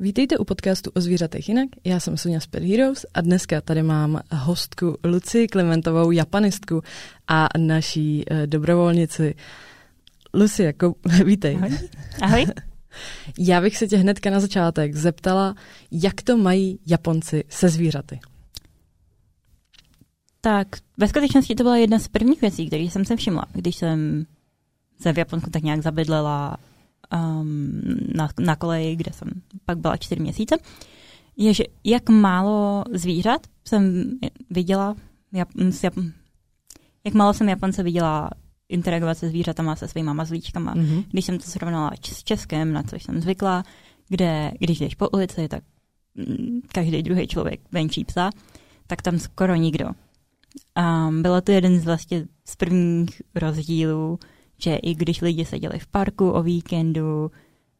Vítejte u podcastu o zvířatech jinak. Já jsem Sonja Sped Heroes a dneska tady mám hostku Luci Klementovou, japanistku a naší uh, dobrovolnici. Luci, jako, vítej. Ahoj. Ahoj. Já bych se tě hnedka na začátek zeptala, jak to mají Japonci se zvířaty. Tak ve skutečnosti to byla jedna z prvních věcí, které jsem se všimla, když jsem se v Japonsku tak nějak zabydlela um, na, na koleji, kde jsem pak byla čtyři měsíce, je, že jak málo zvířat jsem viděla, Jap, s Jap, jak málo jsem Japonce viděla interagovat se zvířatama, se svýma mazlíčkama. Mm-hmm. Když jsem to srovnala s Českem, na což jsem zvykla, kde když jdeš po ulici, tak mm, každý druhý člověk venčí psa, tak tam skoro nikdo. A bylo to jeden z vlastně z prvních rozdílů, že i když lidi seděli v parku o víkendu,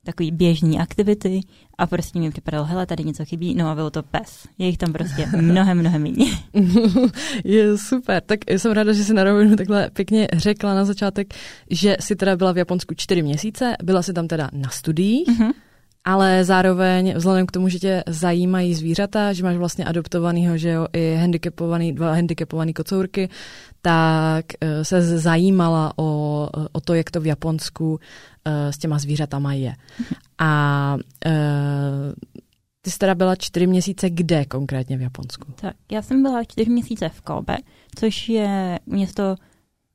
takový běžní aktivity a prostě mi připadalo, hele, tady něco chybí, no a bylo to pes. Je jich tam prostě mnohem, mnohem méně. Je super, tak jsem ráda, že jsi na rovinu takhle pěkně řekla na začátek, že jsi teda byla v Japonsku čtyři měsíce, byla jsi tam teda na studiích, mm-hmm ale zároveň vzhledem k tomu, že tě zajímají zvířata, že máš vlastně adoptovanýho, že jo, i handicapovaný, dva handicapovaný kocourky, tak eh, se zajímala o, o to, jak to v Japonsku uh, s těma zvířatama je. A uh, ty jsi teda byla čtyři měsíce kde konkrétně v Japonsku? Tak, já jsem byla čtyři měsíce v Kobe, což je město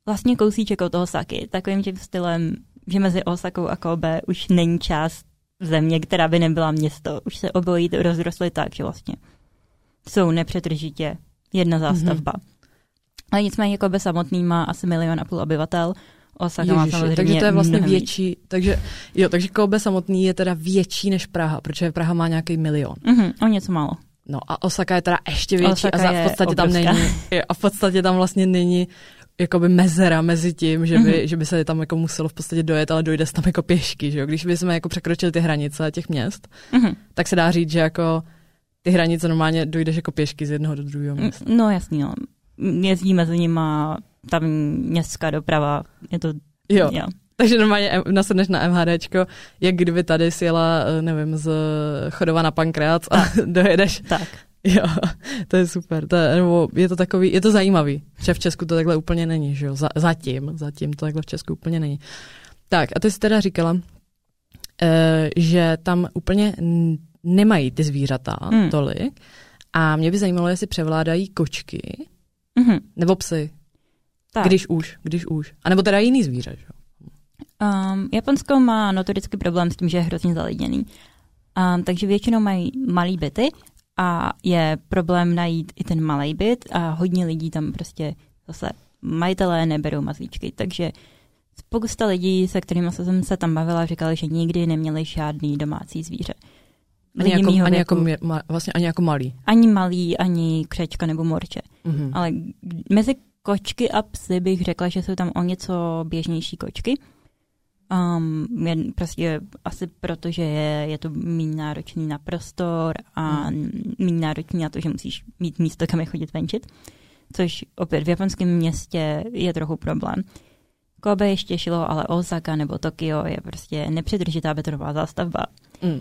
vlastně kousíček od Osaky, takovým tím stylem, že mezi Osakou a Kobe už není část země, která by nebyla město. Už se obojí rozrostly tak, že vlastně jsou nepřetržitě jedna zástavba. Mm-hmm. Ale nicméně Kobe samotný má asi milion a půl obyvatel, Osaka má samozřejmě takže to je vlastně větší, takže, jo, takže Kobe samotný je teda větší než Praha, protože Praha má nějaký milion. Mm-hmm, o něco málo. No a Osaka je teda ještě větší Osaka a za, v podstatě tam není, a v podstatě tam vlastně není jakoby mezera mezi tím, že by, mm-hmm. že by se tam jako muselo v podstatě dojet, ale dojde se tam jako pěšky, že jo? Když by jsme jako překročili ty hranice těch měst, mm-hmm. tak se dá říct, že jako ty hranice normálně dojdeš jako pěšky z jednoho do druhého města. No jasný, no. Jezdí mezi nimi tam městská doprava, je to... Jo. jo. Takže normálně nasedneš na MHDčko, jak kdyby tady si jela, eh, nevím, z Chodova na Pankrác a dojedeš. Tak. Jo, to je super. To je, nebo je to takový, je to zajímavý, že v Česku to takhle úplně není, že jo? Zatím, zatím to takhle v Česku úplně není. Tak a ty jsi teda říkala, eh, že tam úplně nemají ty zvířata hmm. tolik a mě by zajímalo, jestli převládají kočky mm-hmm. nebo psy. Tak. Když už, když už. A nebo teda jiný zvíře, že Um, Japonsko má notorický problém s tím, že je hrozně zalidněný. Um, takže většinou mají malý byty a je problém najít i ten malý byt a hodně lidí tam prostě zase majitelé neberou mazlíčky, takže spousta lidí, se kterými jsem se tam bavila, říkali, že nikdy neměli žádný domácí zvíře. Lidi ani, jako, ani, jako, ma, vlastně ani jako malý. Ani malý, ani křečka nebo morče. Mm-hmm. Ale mezi kočky a psy bych řekla, že jsou tam o něco běžnější kočky. Um, je prostě asi proto, že je, je to méně náročný na prostor a hmm. méně náročný na to, že musíš mít místo, kam je chodit venčit. Což opět v japonském městě je trochu problém. Kobe ještě šlo, ale Osaka nebo Tokio je prostě nepřetržitá betonová zástavba. Mm.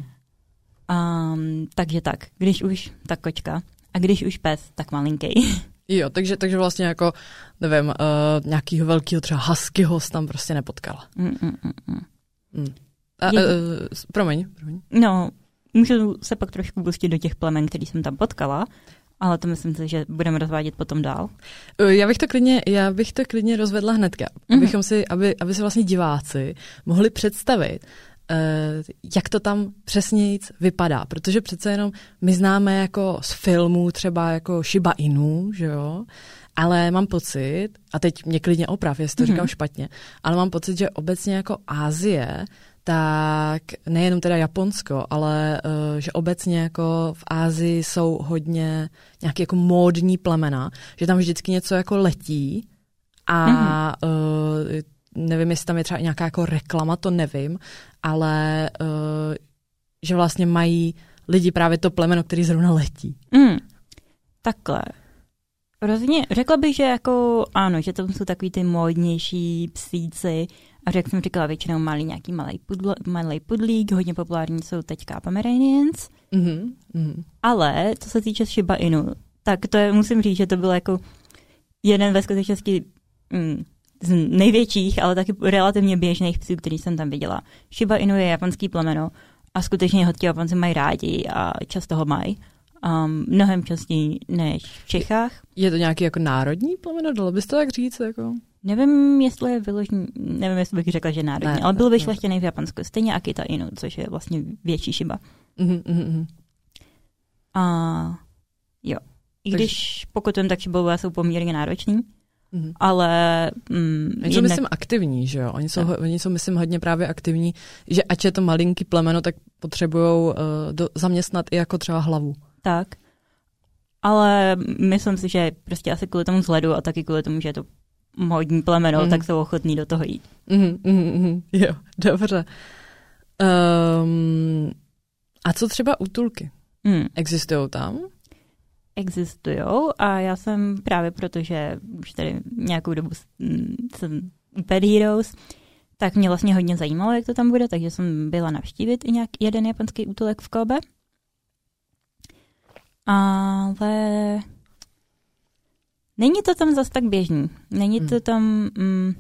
Um, takže tak, když už, tak kočka. A když už pes, tak malinký. Jo, takže, takže vlastně jako, nevím, uh, nějakýho velkého třeba huskyho tam prostě nepotkala. Mm, mm, mm, mm. mm. A, uh, promiň, promiň. No, můžu se pak trošku pustit do těch plemen, který jsem tam potkala, ale to myslím si, že budeme rozvádět potom dál. Uh, já bych to klidně, já bych to klidně rozvedla hnedka, mm-hmm. abychom si, aby, aby se vlastně diváci mohli představit, Eh, jak to tam přesně vypadá, protože přece jenom my známe jako z filmů třeba jako Shiba Inu, že jo, ale mám pocit, a teď mě klidně oprav, jestli to mm-hmm. říkám špatně, ale mám pocit, že obecně jako Ázie, tak nejenom teda Japonsko, ale uh, že obecně jako v Ázii jsou hodně nějaké jako módní plemena, že tam vždycky něco jako letí a mm-hmm. uh, nevím, jestli tam je třeba nějaká jako reklama, to nevím, ale uh, že vlastně mají lidi právě to plemeno, který zrovna letí. Mm, takhle. Rozhodně, řekla bych, že jako ano, že to jsou takový ty módnější psíci a jak jsem říkala, většinou malý nějaký malý, pudl, malý pudlík, hodně populární jsou teďka Pomeranians. Mm-hmm. Mm-hmm. Ale co se týče Shiba Inu, tak to je, musím říct, že to byl jako jeden ve skutečnosti mm, z největších, ale taky relativně běžných psů, který jsem tam viděla. Shiba Inu je japonský plemeno a skutečně ho ti Japonci mají rádi a často ho mají. Um, mnohem častěji než v Čechách. Je to nějaký jako národní plemeno, dalo bys to tak říct? Jako? Nevím, jestli je vyložený, nevím, jestli bych řekla, že národní, ne, ale byl vyšlechtěný v Japonsku, stejně Akita Inu, což je vlastně větší šiba. Mm-hmm. A jo, i když pokud vím, tak šibové jsou poměrně náročný, mm-hmm. ale... Mm, oni jsou, jednak... myslím, aktivní, že jo? Oni jsou, no. oni jsou, myslím, hodně právě aktivní, že ať je to malinký plemeno, tak potřebují uh, zaměstnat i jako třeba hlavu. Tak. Ale myslím si, že prostě asi kvůli tomu vzhledu a taky kvůli tomu, že je to modní plemeno, mm. tak jsou ochotní do toho jít. Mm, mm, mm, jo, dobře. Um, a co třeba útulky? Mm. Existují tam? Existují a já jsem právě proto, že už tady nějakou dobu jsem Pet Heroes, tak mě vlastně hodně zajímalo, jak to tam bude, takže jsem byla navštívit i nějak jeden japonský útulek v Kobe. Ale Není to tam zas tak běžný. Není to hmm. tam... Mm,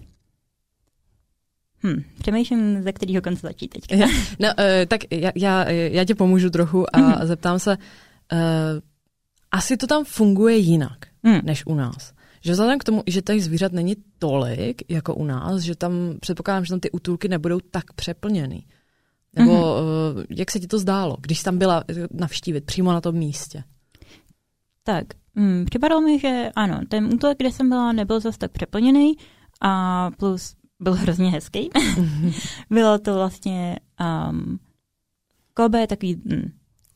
Hm, přemýšlím, ze kterého konce začít teď. no, uh, tak já, já, já tě pomůžu trochu a mm-hmm. zeptám se, uh, asi to tam funguje jinak, mm. než u nás. Že vzhledem k tomu, že tady zvířat není tolik, jako u nás, že tam předpokládám, že tam ty útulky nebudou tak přeplněný. Nebo mm-hmm. jak se ti to zdálo, když tam byla navštívit přímo na tom místě? Tak, Hmm, připadalo mi, že ano, ten útulek, kde jsem byla, nebyl zase tak přeplněný a plus byl hrozně hezký. Bylo to vlastně um, Kobe je takový, hm,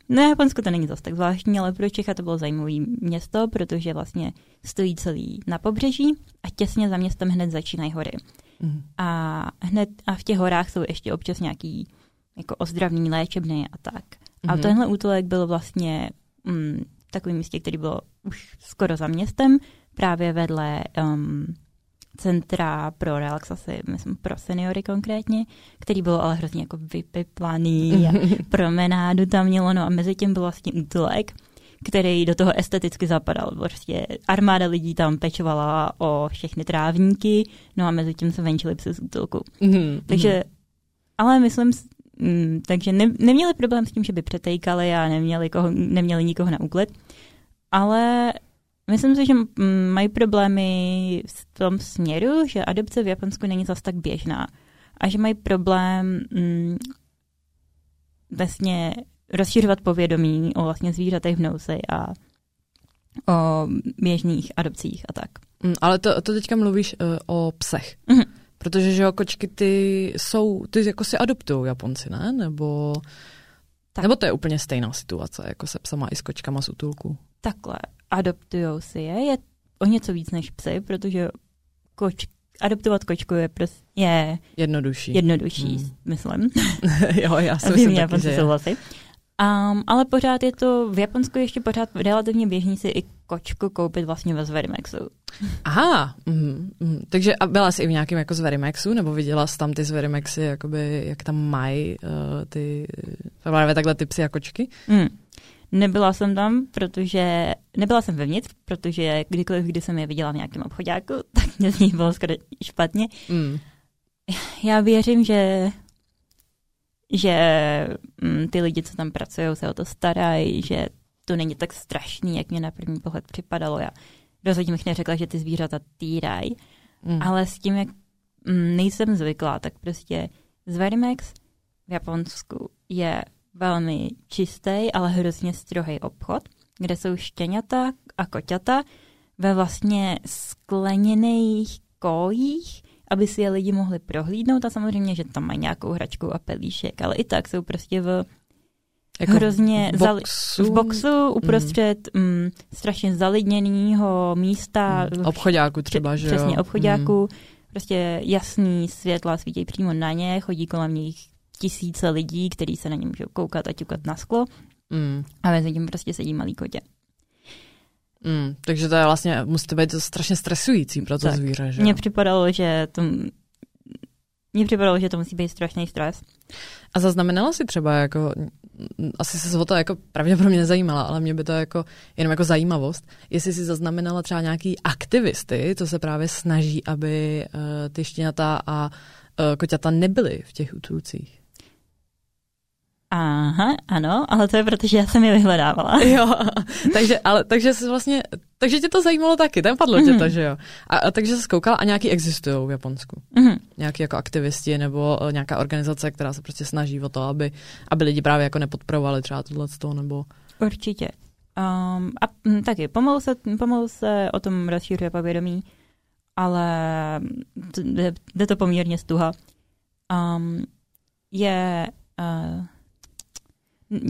na Japonsku to není zase tak zvláštní, ale pro Čecha to bylo zajímavé město, protože vlastně stojí celý na pobřeží a těsně za městem hned začínají hory. Mm. A hned a v těch horách jsou ještě občas nějaký jako ozdravní léčebny a tak. Mm. A mhm. tenhle útulek byl vlastně mm, takovém místě, který bylo už skoro za městem, právě vedle um, centra pro relaxaci, myslím pro seniory konkrétně, který byl ale hrozně jako vypiplaný a promenádu tam mělo, no a mezi tím byl vlastně útulek, který do toho esteticky zapadal. Prostě armáda lidí tam pečovala o všechny trávníky, no a mezi tím se venčili psy z útulku. Mm-hmm. Takže, ale myslím, mm, takže ne, neměli problém s tím, že by přetejkali a neměli, koho, neměli nikoho na úklid ale myslím si, že mají problémy v tom směru, že adopce v Japonsku není zas tak běžná a že mají problém mm, vlastně rozšiřovat povědomí o vlastně zvířatech v nouzi a o běžných adopcích a tak. Mm, ale to, to teďka mluvíš uh, o psech. Mm-hmm. Protože, že jo, kočky ty jsou, ty jako si adoptují Japonci, ne? Nebo, tak. nebo to je úplně stejná situace, jako se psama i s kočkama z útulku? takhle adoptujou si je, je o něco víc než psy, protože koč, adoptovat kočku je prostě je jednodušší. Jednodušší, hmm. myslím. jo, já si myslím taky, že souhlasím. Um, ale pořád je to, v Japonsku ještě pořád relativně běžný si i kočku koupit vlastně ve Zverimaxu. Aha, mm, mm, takže a byla jsi i v nějakém jako Zverimaxu, nebo viděla jsi tam ty Zverimaxy, jakoby, jak tam mají uh, ty, právě takhle ty psy a kočky? Mm. Nebyla jsem tam, protože nebyla jsem vevnitř, protože kdykoliv, kdy jsem je viděla v nějakém obchodáku, tak mě z nich bylo skoro špatně. Mm. Já věřím, že že mm, ty lidi, co tam pracují, se o to starají, že to není tak strašný, jak mě na první pohled připadalo. Já rozhodně bych neřekla, že ty zvířata týrají, mm. ale s tím, jak mm, nejsem zvyklá, tak prostě Zverimex v Japonsku je velmi čistý, ale hrozně strohý obchod, kde jsou štěňata a koťata ve vlastně skleněných kojích, aby si je lidi mohli prohlídnout a samozřejmě, že tam mají nějakou hračku a pelíšek, ale i tak jsou prostě v jako hrozně v boxu, zali- v boxu uprostřed mm. Mm, strašně zalidněného místa. Mm. Obchodáku třeba, že Přesně, obchodáku. Mm. Prostě jasný světla svítí přímo na ně, chodí kolem nich tisíce lidí, kteří se na ně můžou koukat a ťukat na sklo mm. a mezi tím prostě sedí malý kotě. Mm, takže to je vlastně, musí to být strašně stresující pro to tak. zvíře, že? Mně připadalo, že to, mně připadalo, že to musí být strašný stres. A zaznamenala si třeba jako, asi se o to jako pravděpodobně nezajímala, ale mě by to jako jenom jako zajímavost, jestli si zaznamenala třeba nějaký aktivisty, co se právě snaží, aby uh, ty štěňata a uh, koťata nebyly v těch útulcích. Aha, ano, ale to je protože já jsem je vyhledávala. Jo, takže, ale, takže jsi vlastně, takže tě to zajímalo taky, tam padlo mm-hmm. tě to, mhm. že jo. A, a takže jsi koukala a nějaký existují v Japonsku. Mm-hmm. Nějaký jako aktivisti nebo uh, nějaká organizace, která se prostě snaží o to, aby, aby lidi právě jako nepodporovali třeba tohle toho nebo... Určitě. Um, a m, hm, taky, pomalu se, pomalu se o tom rozšířuje povědomí, ale jde to poměrně stuha. Um, je... Uh,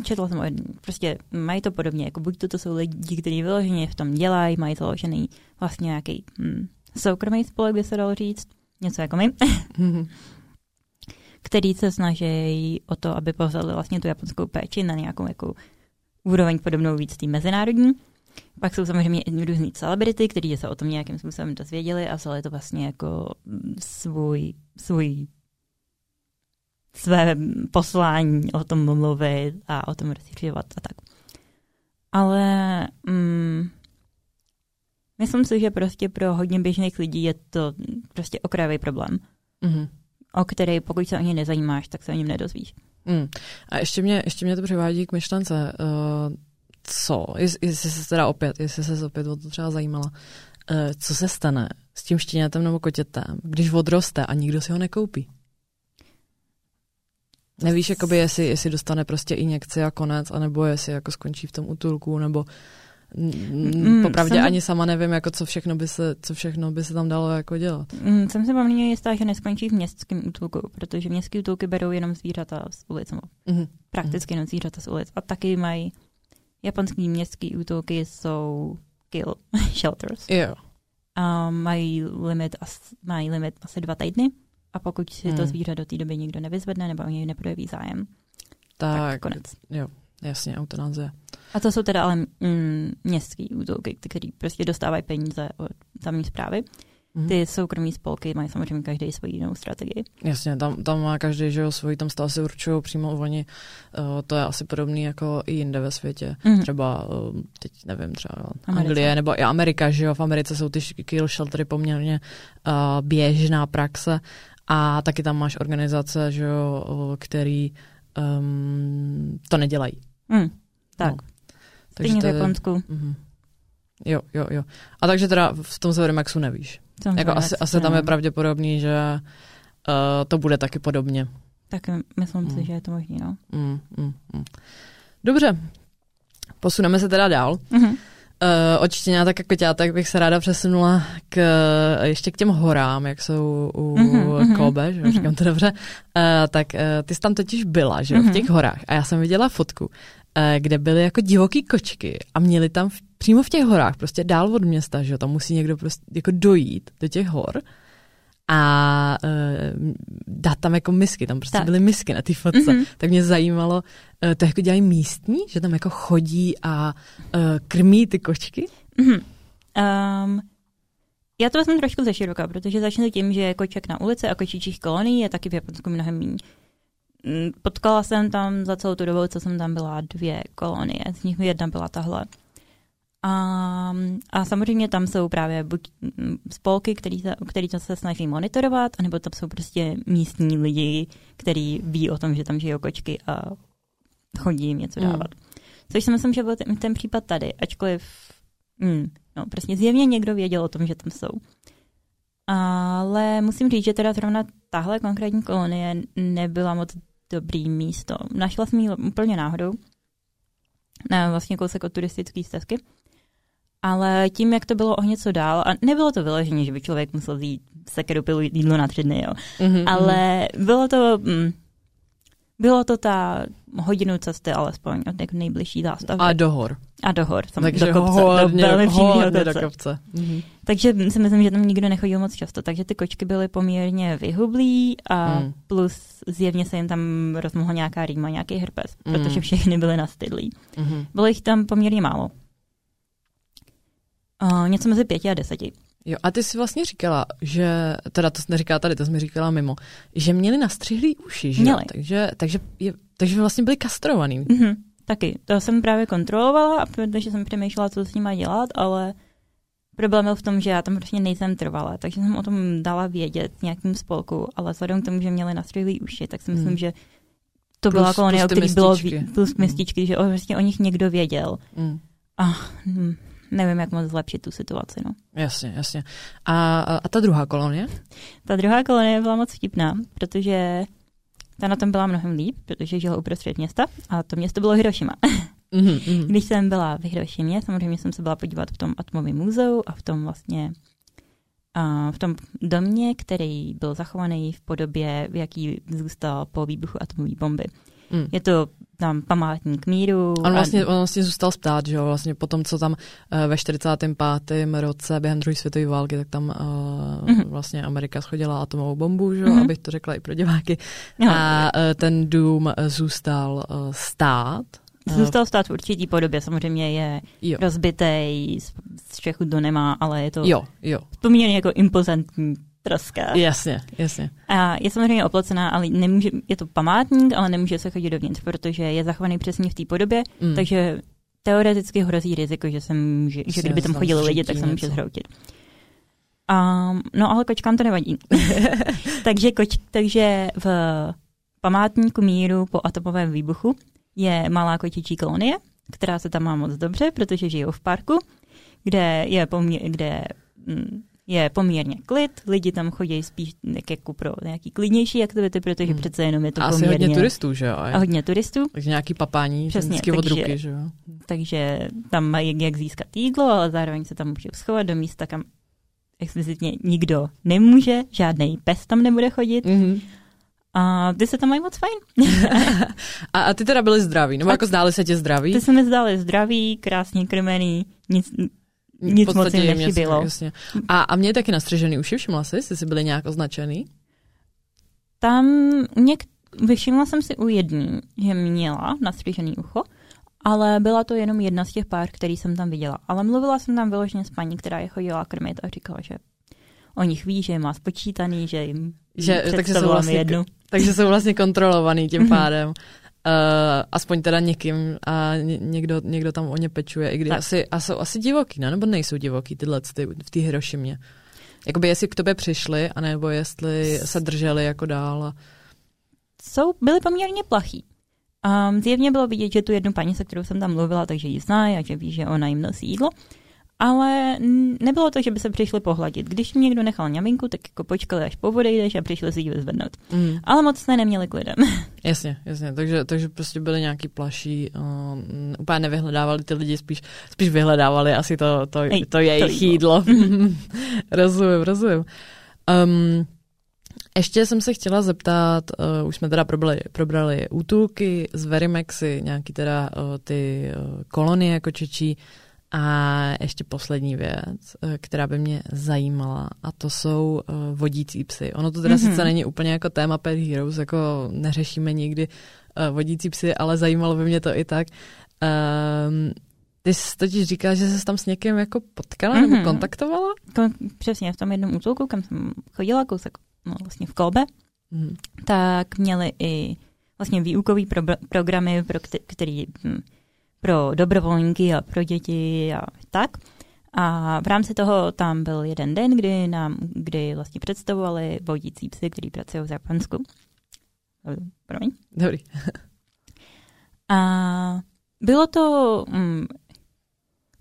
četla jsem o jednom, prostě mají to podobně, jako buď to, to jsou lidi, kteří vyloženě v tom dělají, mají založený vlastně nějaký hm, soukromý spolek, by se dalo říct, něco jako my, který se snaží o to, aby povzali vlastně tu japonskou péči na nějakou jako úroveň podobnou víc té mezinárodní. Pak jsou samozřejmě různý celebrity, kteří se o tom nějakým způsobem dozvěděli a vzali to vlastně jako svůj, svůj své poslání o tom mluvit a o tom rozšiřovat a tak. Ale mm, myslím si, že prostě pro hodně běžných lidí je to prostě okrajový problém, mm-hmm. o který pokud se o ně nezajímáš, tak se o něm nedozvíš. Mm. A ještě mě, ještě mě to přivádí k myšlence, uh, co, jestli, jestli se teda opět, jestli se opět o to třeba zajímala, uh, co se stane s tím štěnětem nebo kotětem, když odroste a nikdo si ho nekoupí? Nevíš, jakoby, jestli, jestli dostane prostě injekci a konec, anebo jestli jako skončí v tom útulku, nebo mm, popravdě jsem... ani sama nevím, jako co všechno by se, co všechno by se tam dalo jako dělat. Mm, jsem si poměrně jistá, že neskončí v městském útulku, protože městské útulky berou jenom zvířata z ulic, mm-hmm. prakticky jenom zvířata z ulic. A taky mají japonský městský útulky jsou kill shelters. Jo. A mají limit, mají limit asi dva týdny a pokud si hmm. to zvíře do té doby nikdo nevyzvedne nebo o něj neprojeví zájem, tak, tak konec. Jo, jasně, eutanázie. A to jsou teda ale mm, městský útulky, který prostě dostávají peníze od tamní zprávy. Mm. Ty soukromí spolky mají samozřejmě každý svoji jinou strategii. Jasně, tam, tam má každý že jo, svoji, tam stále si určují přímo oni. Uh, to je asi podobný jako i jinde ve světě. Mm. Třeba, uh, teď nevím, třeba Americe. Anglie nebo i Amerika, že jo, v Americe jsou ty kill sheltery poměrně uh, běžná praxe a taky tam máš organizace, že jo, který um, to nedělají. Mm, tak. No. Takže Stejně v Japonsku. Uh-huh. Jo, jo, jo. A takže teda v tom Maxu nevíš. Tom jako asi, asi tam je pravděpodobný, že uh, to bude taky podobně. Tak myslím mm. si, že je to možný, no. Mm, mm, mm. Dobře. Posuneme se teda dál. Mm-hmm. Uh, od tak jako tě, tak bych se ráda přesunula k, ještě k těm horám, jak jsou u mm-hmm, Kobe, že mm-hmm. říkám to dobře. Uh, tak uh, ty jsi tam totiž byla, že mm-hmm. v mhm. těch horách. A já jsem viděla fotku, uh, kde byly jako divoký kočky a měli tam v, přímo v těch horách, prostě dál od města, že tam musí někdo prostě jako dojít do těch hor a uh, dát tam jako misky, tam prostě tak. byly misky na té fotce. Mm-hmm. Tak mě zajímalo, uh, to jako dělají místní, že tam jako chodí a uh, krmí ty kočky? Mm-hmm. Um, já to vezmu trošku ze široka, protože začnu tím, že koček na ulici a kočičích kolonií je taky v Japonsku mnohem méně. Mm, potkala jsem tam za celou tu dobu, co jsem tam byla, dvě kolonie. Z nich jedna byla tahle. A, a samozřejmě tam jsou právě buď spolky, který, se, který to se snaží monitorovat, anebo tam jsou prostě místní lidi, kteří ví o tom, že tam žijou kočky a chodí jim něco mm. dávat. Mm. Což si myslím, že byl ten, ten případ tady, ačkoliv mm, no, prostě zjevně někdo věděl o tom, že tam jsou. Ale musím říct, že teda zrovna tahle konkrétní kolonie nebyla moc dobrý místo. Našla jsem ji úplně náhodou, na vlastně kousek od turistické stezky ale tím, jak to bylo o něco dál, a nebylo to vyloženě, že by člověk musel jít sekeru pilu jídlo na tři dny, jo. Mm-hmm. ale bylo to, mm, bylo to ta hodinu cesty alespoň od jako nejbližší zástavy. A do hor. A do hor, takže do kopce, hodně, do velmi hodně do kopce. Mm-hmm. Takže si myslím, že tam nikdo nechodil moc často, takže ty kočky byly poměrně vyhublí a mm. plus zjevně se jim tam rozmohla nějaká rýma, nějaký herpes, mm. protože všechny byly nastydlí. Mm-hmm. Bylo jich tam poměrně málo. Uh, něco mezi pěti a deseti. Jo, a ty jsi vlastně říkala, že, teda to jsi neříkala tady, to jsi mi říkala mimo, že měli nastřihlý uši, že? Měli. Takže, takže, je, takže vlastně byli kastrovaný. Mm-hmm, taky. To jsem právě kontrolovala, protože jsem přemýšlela, co s nimi dělat, ale problém byl v tom, že já tam prostě nejsem trvala, takže jsem o tom dala vědět nějakým spolku, ale vzhledem k tomu, že měli nastřihlý uši, tak si myslím, hmm. že to plus, byla kolonie, o kterých bylo plus hmm. městičky, že vlastně o nich někdo věděl. Hmm. A hm, nevím, jak moc zlepšit tu situaci. No. Jasně, jasně. A, a ta druhá kolonie? Ta druhá kolonie byla moc vtipná, protože ta na tom byla mnohem líp, protože žila uprostřed města a to město bylo Hiroshima. Mm-hmm. Když jsem byla v Hirošimě, samozřejmě jsem se byla podívat v tom atomovém muzeu a v tom vlastně a v tom domě, který byl zachovaný v podobě, v jaký zůstal po výbuchu atomové bomby. Mm. Je to tam památník míru. On vlastně, on vlastně zůstal stát, že jo, vlastně po tom, co tam uh, ve 45. roce během druhé světové války, tak tam uh, mm-hmm. vlastně Amerika schodila atomovou bombu, že jo, mm-hmm. abych to řekla i pro diváky. No. A uh, ten dům zůstal uh, stát. Zůstal stát v určitý podobě, samozřejmě je jo. rozbitej, z Čechu do nemá, ale je to jo, jo. poměrně jako impozantní troska. Jasně, jasně. A je samozřejmě oplocená, ale nemůže, je to památník, ale nemůže se chodit dovnitř, protože je zachovaný přesně v té podobě, mm. takže teoreticky hrozí riziko, že, se může, že kdyby tam chodili lidi, tak se může zhroutit. Um, no ale kočkám to nevadí. takže, koč, takže v památníku míru po atomovém výbuchu je malá kočičí kolonie, která se tam má moc dobře, protože žijou v parku, kde je, poměr, kde, mm, je poměrně klid, lidi tam chodí spíš jako pro nějaký klidnější aktivity, protože hmm. přece jenom je to a poměrně... Asi hodně turistů, že jo? A hodně turistů. Takže nějaký papání Přesně, takže, od ruky, že jo? Takže tam mají jak získat jídlo, ale zároveň se tam může schovat do místa, kam explicitně nikdo nemůže, žádný pes tam nebude chodit. Mm-hmm. A ty se tam mají moc fajn. a, a ty teda byli zdraví, nebo a jako zdáli se tě zdraví? Ty se mi zdáli zdraví, krásně krmený, nic, nic moc jim nechybilo. Jasně. A, a mě je taky nastřežený uši, všimla jsi, jsi byli nějak označený? Tam něk, vyšimla jsem si u jedný, že měla nastřežený ucho, ale byla to jenom jedna z těch pár, který jsem tam viděla. Ale mluvila jsem tam vyloženě s paní, která je chodila krmit a říkala, že o nich ví, že je má spočítaný, že jim že, takže jsou vlastně, jednu. Takže jsou vlastně kontrolovaný tím mhm. pádem. Uh, aspoň teda někým a ně, někdo, někdo tam o ně pečuje, i když asi, a jsou asi divoký, ne? nebo nejsou divoký tyhle ty, v té Hirošimě. Jakoby jestli k tobě přišli, anebo jestli se drželi jako dál. A... Jsou, byli poměrně plachý. Um, zjevně bylo vidět, že tu jednu paní, se kterou jsem tam mluvila, takže ji zná a že ví, že ona jim nosí jídlo. Uh, ale nebylo to, že by se přišli pohladit. Když mě někdo nechal ňaminku, tak jako počkali, až povodejdeš a přišli si ji vyzvednout. Mm. Ale moc se neměli klidem. Jasně, jasně. Takže, takže prostě byli nějaký plaší, uh, úplně nevyhledávali ty lidi, spíš, spíš vyhledávali asi to, to, Ej, to jejich to jídlo. rozumím, rozumím. Um, ještě jsem se chtěla zeptat, uh, už jsme teda probrali, probrali útulky z Verimexy, nějaký teda uh, ty uh, kolonie kočičí, a ještě poslední věc, eh, která by mě zajímala, a to jsou uh, vodící psy. Ono to teda mm-hmm. sice není úplně jako téma Pet Heroes, jako neřešíme nikdy uh, vodící psy, ale zajímalo by mě to i tak. Um, ty jsi totiž říkala, že jsi tam s někým jako potkala mm-hmm. nebo mhm. kontaktovala? Kon- přesně, v tom jednom útulku, kam jsem chodila, kousek no, vlastně v Kolbe, mm-hmm. tak měli i vlastně výukový pro- programy, pro který hm, pro dobrovolníky a pro děti a tak. A v rámci toho tam byl jeden den, kdy nám, kdy vlastně představovali vodící psy, který pracují v Japonsku. Promiň. Dobrý. a bylo to um,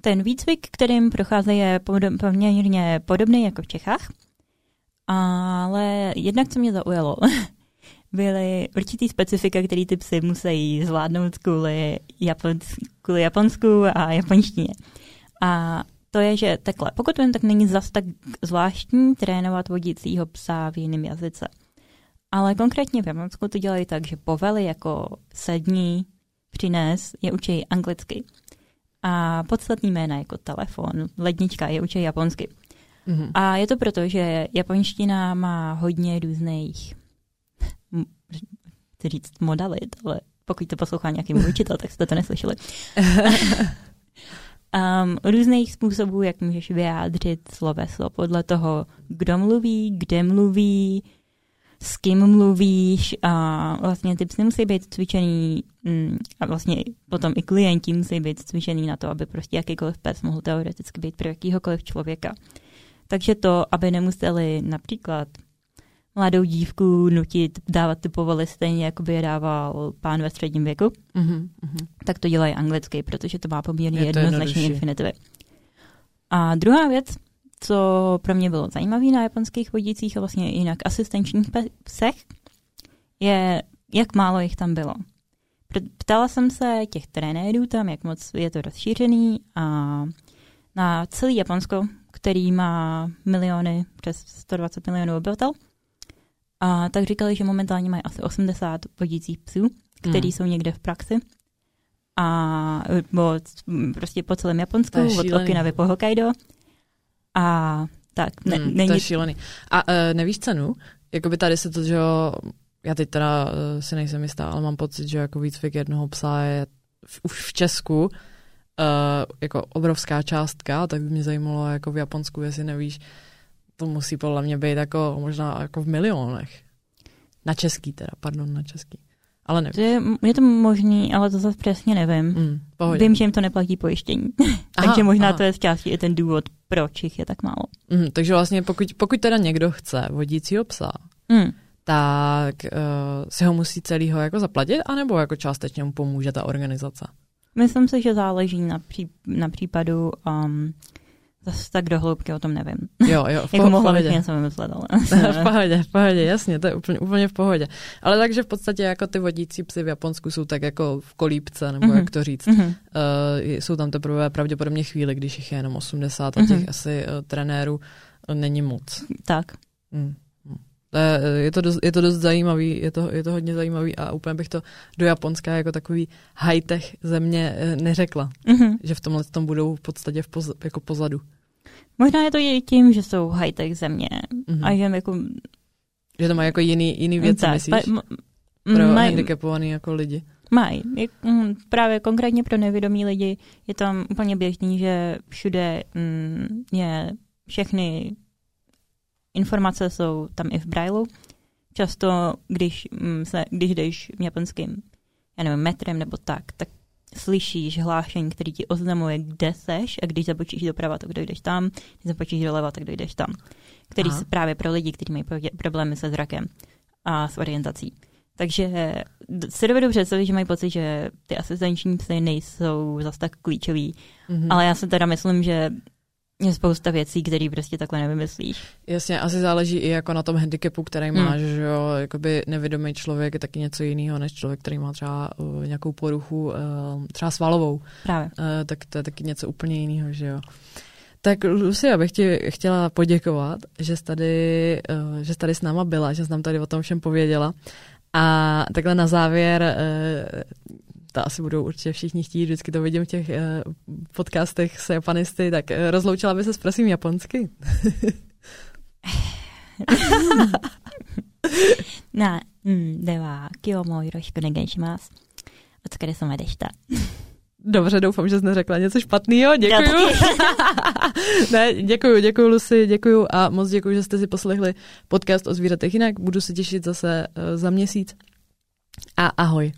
ten výcvik, kterým procházejí, je poměrně podobný jako v Čechách, ale jednak, co mě zaujalo, byly určitý specifika, který ty psy musí zvládnout kvůli, Japons, kvůli Japonsku a japonštině. A to je, že takhle, pokud vím, tak není zas tak zvláštní trénovat vodícího psa v jiném jazyce. Ale konkrétně v Japonsku to dělají tak, že povely jako sední, přines je učí anglicky. A podstatný jména jako telefon, lednička je učí japonsky. Mm-hmm. A je to proto, že japonština má hodně různých chci říct modalit, ale pokud to poslouchá nějaký můj učitel, tak jste to neslyšeli. um, různých způsobů, jak můžeš vyjádřit sloveso podle toho, kdo mluví, kde mluví, s kým mluvíš a vlastně ty psy musí být cvičený mm, a vlastně potom i klienti musí být cvičený na to, aby prostě jakýkoliv pes mohl teoreticky být pro jakýhokoliv člověka. Takže to, aby nemuseli například mladou dívku nutit dávat ty povoly stejně, jako by je dával pán ve středním věku, Mm-hmm. tak to dělají anglicky, protože to má poměrně Je jednodušší. infinitivy. A druhá věc, co pro mě bylo zajímavé na japonských vodících a vlastně i jinak asistenčních psech, je, jak málo jich tam bylo. Ptala jsem se těch trenérů tam, jak moc je to rozšířený a na celý Japonsko, který má miliony, přes 120 milionů obyvatel, a tak říkali, že momentálně mají asi 80 vodících psů, který Hmm. jsou někde v praxi. A od, prostě po celém Japonsku, od. Okinavy po Hokkaido. A tak, ne, Hmm, není... To je šílený. A uh, nevíš cenu? Jakoby tady se to, že jo, já teď teda uh, si nejsem jistá, ale mám pocit, že jako výcvik jednoho psa je v, už v Česku uh, jako obrovská částka, tak by mě zajímalo jako v Japonsku, jestli nevíš, to musí podle mě být jako možná jako v milionech. Na český teda, pardon, na český. Ale nevím. To je, je to možný, ale to zase přesně nevím. Mm, pohodě. Vím, že jim to neplatí pojištění. Aha, Takže možná aha. to je z části i ten důvod, proč jich je tak málo. Mm, takže vlastně pokud, pokud teda někdo chce vodícího psa, Hmm. tak uh, si ho musí celýho jako zaplatit, anebo jako částečně mu pomůže ta organizace? Myslím si, že záleží na, pří, na případu. Um, zase tak do hloubky o tom nevím. Jo, jo, v, jako po, mohla bych pohodě. něco vymyslet, ale... v pohodě, v pohodě, jasně, to je úplně, úplně v pohodě. Ale takže v podstatě jako ty vodící psy v Japonsku jsou tak jako v kolípce, nebo Mhm. jak to říct. Mhm. Uh, jsou tam teprve pravděpodobně chvíli, když jich je jenom 80 a těch Mhm. asi uh, trenérů uh, není moc. Tak. Mm. mm. Je, to dost, je to dost zajímavý, je to, je to hodně zajímavý a úplně bych to do Japonska jako takový high-tech země eh, neřekla, Mhm. že v tomhle tom budou v podstatě v poz, jako pozadu. Možná je to i tím, že jsou high-tech země. Mhm. A že jako... Že to má jako jiný, jiný věci, tak, myslíš? pa- m- pro maj- handicapovaný jako lidi. Mají. Mm, Právě konkrétně pro nevědomí lidi je tam úplně běžný, že všude mm, je všechny informace jsou tam i v brailu. Často, když, mm, se, když jdeš japonským, já nevím, metrem nebo tak, tak slyšíš hlášení, který ti oznamuje, kde seš a když zabočíš doprava, tak dojdeš tam, když zabočíš doleva, tak dojdeš tam. Který Aha. se právě pro lidi, kteří mají pro- problémy se zrakem a s orientací. Takže si dovedu představit, že mají pocit, že ty asistenční psy nejsou zas tak klíčový. Mhm. Ale já si teda myslím, že je spousta věcí, které prostě takhle nevymyslíš. Jasně, asi záleží i jako na tom handicapu, který Hmm. máš, že jo, jakoby nevědomý člověk je taky něco jiného, než člověk, který má třeba uh, nějakou poruchu, uh, třeba svalovou, Právě. uh, tak to je taky něco úplně jiného, že jo. Tak Lucy, já bych ti chtěla poděkovat, že jsi tady, uh, že jsi tady s náma byla, že jsi nám tady o tom všem pověděla. A takhle na závěr, to asi budou určitě všichni chtít, vždycky to vidím v těch uh, podcastech s japanisty, tak uh, rozloučila by se s prosím japonsky? na, mm, deva, kyo mo irohiku negenšimasu. Otsukare sama dešta. Dobře, doufám, že jsi neřekla něco špatného. Děkuju. ne, děkuju, děkuju Lucy, děkuju a moc děkuju, že jste si poslechli podcast o zvířatech jinak. Budu se těšit zase eh, za měsíc. A ahoj.